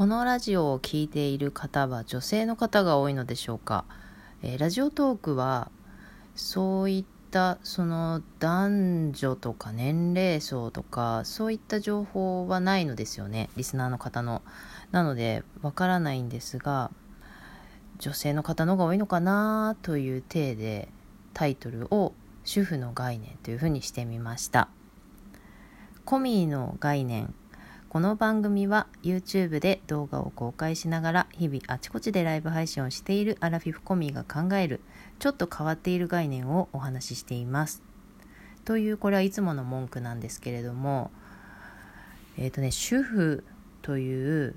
このラジオを聴いている方は女性の方が多いのでしょうか、えー、ラジオトークはそういったその男女とか年齢層とかそういった情報はないのですよねリスナーの方の。なのでわからないんですが女性の方の方が多いのかなという体でタイトルを主婦の概念というふうにしてみました。コミーの概念この番組は YouTube で動画を公開しながら日々あちこちでライブ配信をしているアラフィフコミーが考えるちょっと変わっている概念をお話ししています。というこれはいつもの文句なんですけれどもえっ、ー、とね主婦という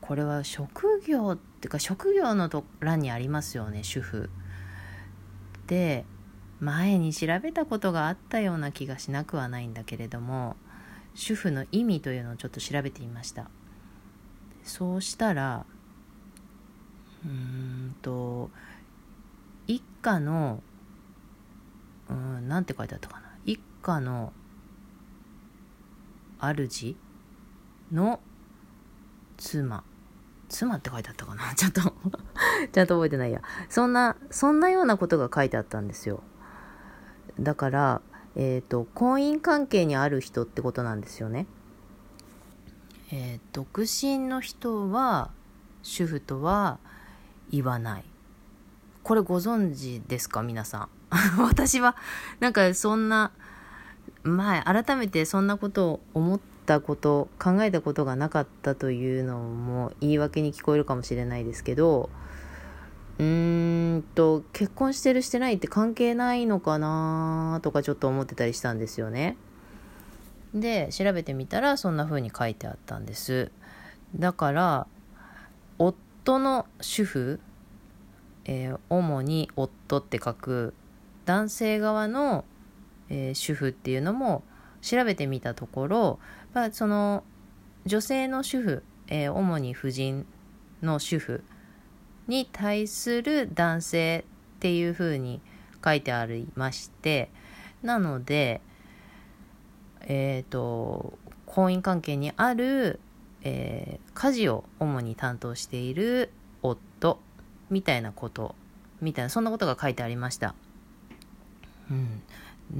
これは職業っていうか職業のと欄にありますよね主婦。で前に調べたことがあったような気がしなくはないんだけれども主婦の意味というのをちょっと調べてみました。そうしたらうんと一家のうんなんて書いてあったかな。一家の主の妻。妻って書いてあったかな。ちゃんとちゃんと覚えてないや。そんなそんなようなことが書いてあったんですよ。だからえっ、ー、と、婚姻関係にある人ってことなんですよね。えー、独身の人は、主婦とは言わない。これご存知ですか皆さん？私は、なんかそんな、前、改めてそんなことを思ったこと、考えたことがなかったというのも言い訳に聞こえるかもしれないですけど、うーんと、結婚してるしてないって関係ないのかなとかちょっと思ってたりしたんですよね。で、調べてみたらそんな風に書いてあったんです。だから、夫の主婦、えー、主に夫って書く男性側の、えー、主婦っていうのも調べてみたところ、まあ、その女性の主婦、えー、主に婦人の主婦に対する男性っていうふうに書いてありましてなのでえっ、ー、と婚姻関係にある、えー、家事を主に担当している夫みたいなことみたいなそんなことが書いてありました。うん、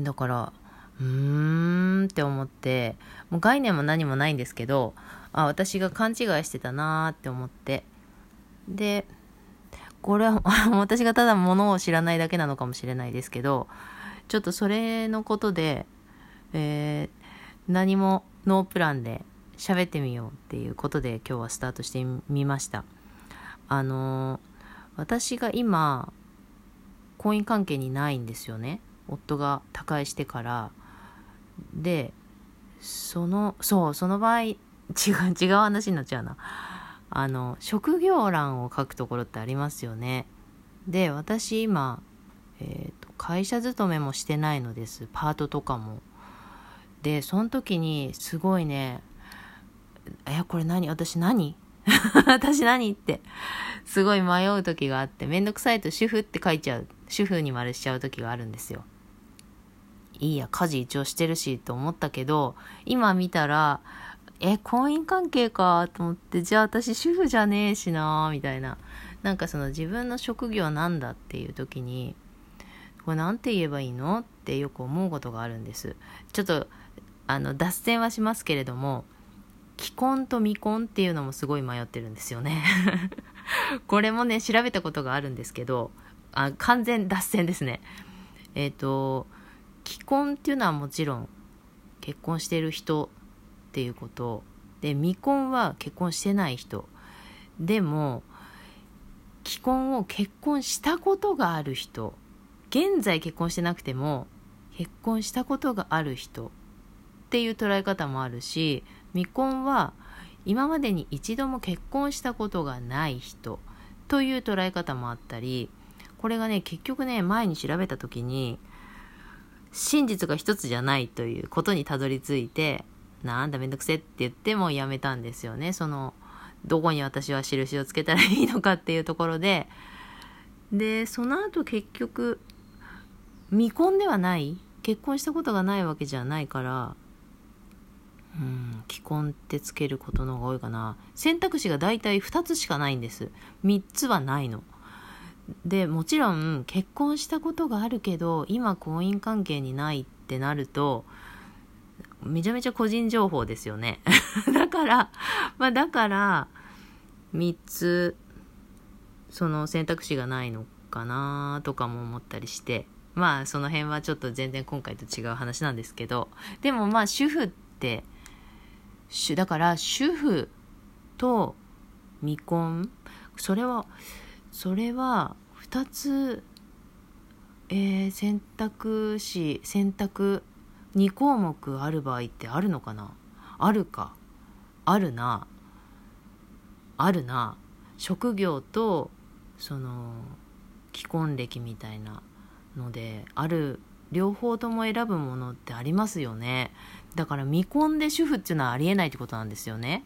だからうーんって思ってもう概念も何もないんですけどあ私が勘違いしてたなーって思ってでこれは 私がただものを知らないだけなのかもしれないですけど、ちょっとそれのことで、えー、何もノープランで喋ってみようっていうことで今日はスタートしてみました。あのー、私が今、婚姻関係にないんですよね。夫が他界してから。で、その、そう、その場合、違う、違う話になっちゃうな。あの職業欄を書くところってありますよね。で私今、えーと、会社勤めもしてないのです。パートとかも。でその時にすごいねえこれ何？私何？私何ってすごい迷う時があってめんどくさいと主婦って書いちゃう主婦に丸しちゃう時があるんですよ。いいや家事一応してるしと思ったけど今見たらえ、婚姻関係かと思って、じゃあ私主婦じゃねえしなみたいな。なんかその自分の職業なんだっていう時に、これなんて言えばいいの？ってよく思うことがあるんです。ちょっと、あの、脱線はしますけれども、既婚と未婚っていうのもすごい迷ってるんですよね。これもね、調べたことがあるんですけど、あ完全脱線ですね。えっ、ー、と、既婚っていうのはもちろん結婚してる人っていうこと。で未婚は結婚してない人。でも既婚を結婚したことがある人。現在結婚してなくても結婚したことがある人。っていう捉え方もあるし未婚は今までに一度も結婚したことがない人。という捉え方もあったりこれがね結局ね前に調べた時に真実が一つじゃないということにたどり着いてなんだめんどくせって言ってもやめたんですよね。その、どこに私は印をつけたらいいのかっていうところで。で、その後結局、未婚ではない結婚したことがないわけじゃないから、うん既婚ってつけることの方が多いかな選択肢が大体2つしかないんです3つはないのでもちろん結婚したことがあるけど今婚姻関係にないってなるとめちゃめちゃ個人情報ですよね。だからまあだから3つその選択肢がないのかなとかも思ったりしてまあその辺はちょっと全然今回と違う話なんですけどでもまあ主婦ってだから主婦と未婚それはそれは2つ、えー、選択肢選択2項目ある場合ってあるのかな？あるか。あるな。あるな。職業とその既婚歴みたいなのである両方とも選ぶものってありますよね。だから未婚で主婦っていうのはありえないってことなんですよね。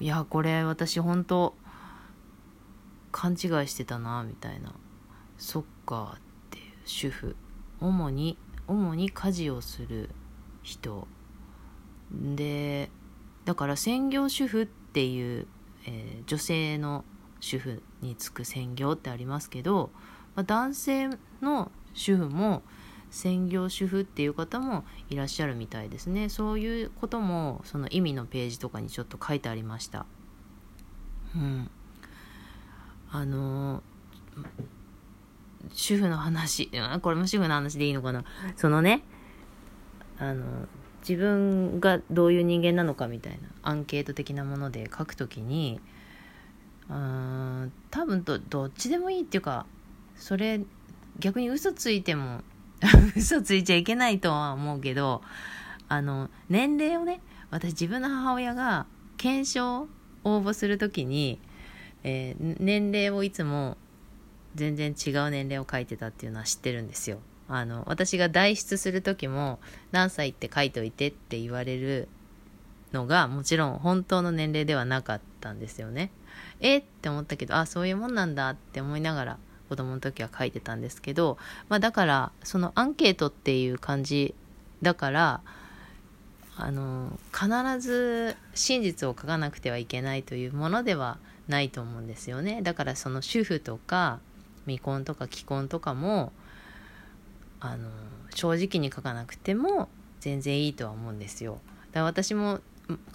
いやこれ私本当勘違いしてたなみたいな。そっかっていう主婦。主に主に家事をする人。でだから専業主婦っていう、えー、女性の主婦に就く専業ってありますけど、まあ、男性の主婦も専業主婦っていう方もいらっしゃるみたいですね。そういうこともその意味のページとかにちょっと書いてありました。うん。あの主婦の話。これも主婦の話でいいのかな。そのねあの自分がどういう人間なのかみたいなアンケート的なもので書くときにうん多分どどっちでもいいっていうかそれ逆に嘘ついても 嘘ついちゃいけないとは思うけどあの年齢をね私自分の母親が検証応募する時に、えー、年齢をいつも全然違う年齢を書いてたっていうのは知ってるんですよ。あの私が代筆する時も何歳って書いといてって言われるのがもちろん本当の年齢ではなかったんですよね。え？って思ったけどあそういうもんなんだって思いながら子供の時は書いてたんですけど、まあ、だからそのアンケートっていう感じだからあの必ず真実を書かなくてはいけないというものではないと思うんですよねだからその主婦とか未婚とか既婚とかもあの正直に書かなくても全然いいとは思うんですよだ私も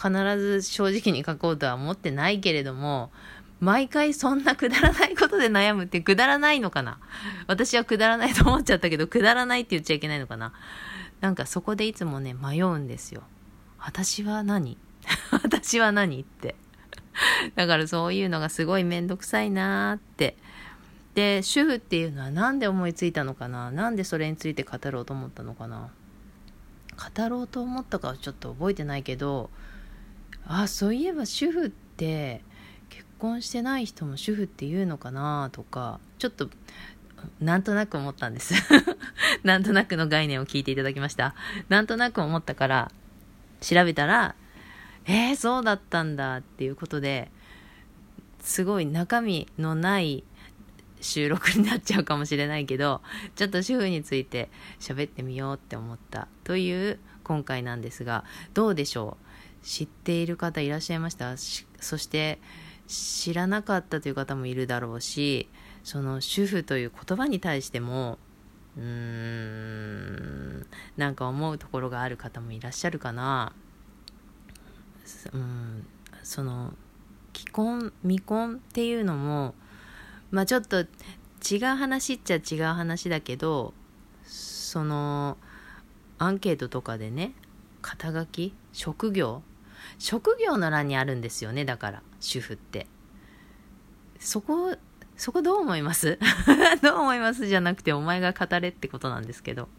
必ず正直に書こうとは思ってないけれども毎回そんなくだらないことで悩むってくだらないのかな私はくだらないと思っちゃったけど、くだらないって言っちゃいけないのかななんかそこでいつもね、迷うんですよ。私は何？私は何って。だからそういうのがすごいめんどくさいなーって。で、主婦っていうのは何で思いついたのかな？なんでそれについて語ろうと思ったのかな？語ろうと思ったかはちょっと覚えてないけど、あ、そういえば主婦って結、婚してない人も主婦っていうのかな？とかちょっとなんとなく思ったんです。なんとなくの概念を聞いていただきました。なんとなく思ったから調べたらえー、そうだったんだっていうことですごい中身のない収録になっちゃうかもしれないけどちょっと主婦について喋ってみようって思ったという今回なんですがどうでしょう？知っている方いらっしゃいました？そして知らなかったという方もいるだろうしその主婦という言葉に対してもうーんなんか思うところがある方もいらっしゃるかな。うんその既婚未婚っていうのもまあちょっと違う話っちゃ違う話だけどそのアンケートとかでね肩書き職業職業の欄にあるんですよねだから主婦って。そこそこどう思います？どう思います？じゃなくてお前が語れってことなんですけど。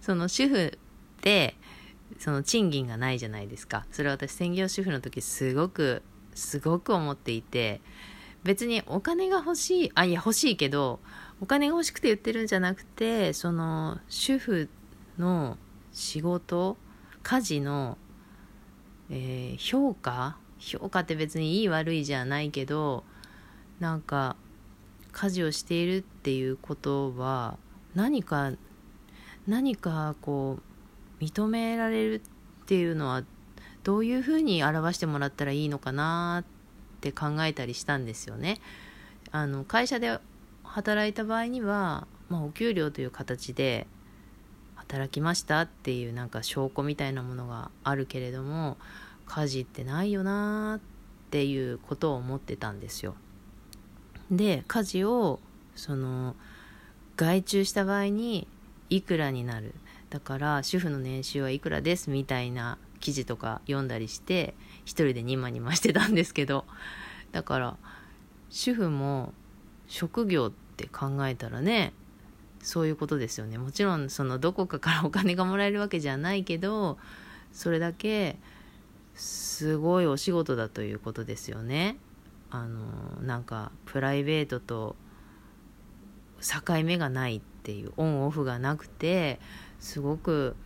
その主婦ってその賃金がないじゃないですか。それは私専業主婦の時すごくすごく思っていて別にお金が欲しいあいや欲しいけどお金が欲しくて言ってるんじゃなくてその主婦の仕事家事のえー、評価評価って別にいい悪いじゃないけどなんか家事をしているっていうことは何か何かこう認められるっていうのはどういうふうに表してもらったらいいのかなってって考えたりしたんですよね。あの会社で働いた場合には、まあ、お給料という形で働きましたっていうなんか証拠みたいなものがあるけれども家事ってないよなっていうことを思ってたんですよ。で家事をその外注した場合にいくらになるだから主婦の年収はいくらですみたいな記事とか読んだりして一人でニマニマしてたんですけどだから主婦も職業って考えたらねそういうことですよね。もちろんそのどこかから お金がもらえるわけじゃないけどそれだけすごいお仕事だということですよね。あのなんかプライベートと境目がないっていうオンオフがなくてすごく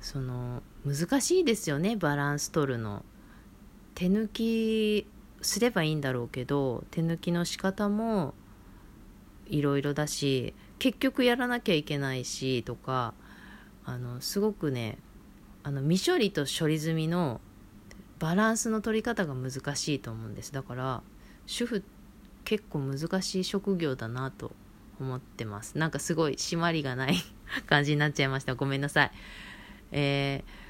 その難しいですよねバランス取るの。手抜きすればいいんだろうけど手抜きの仕方もいろいろだし結局やらなきゃいけないしとかあのすごくねあの未処理と処理済みのバランスの取り方が難しいと思うんです。だから主婦結構難しい職業だなと思ってます。なんかすごい締まりがない 感じになっちゃいました。ごめんなさい。えー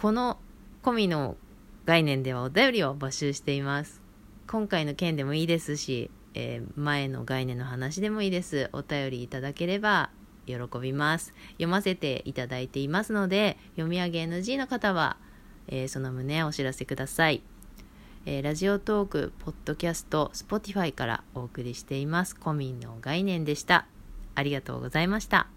この込みの概念ではお便りを募集しています。今回の件でもいいですし、えー、前の概念の話でもいいです。お便りいただければ喜びます。読ませていただいていますので、読み上げ NG の方は、えー、その旨お知らせください。えー、ラジオトーク、ポッドキャスト、スポティファイからお送りしています。コミンの概念でした。ありがとうございました。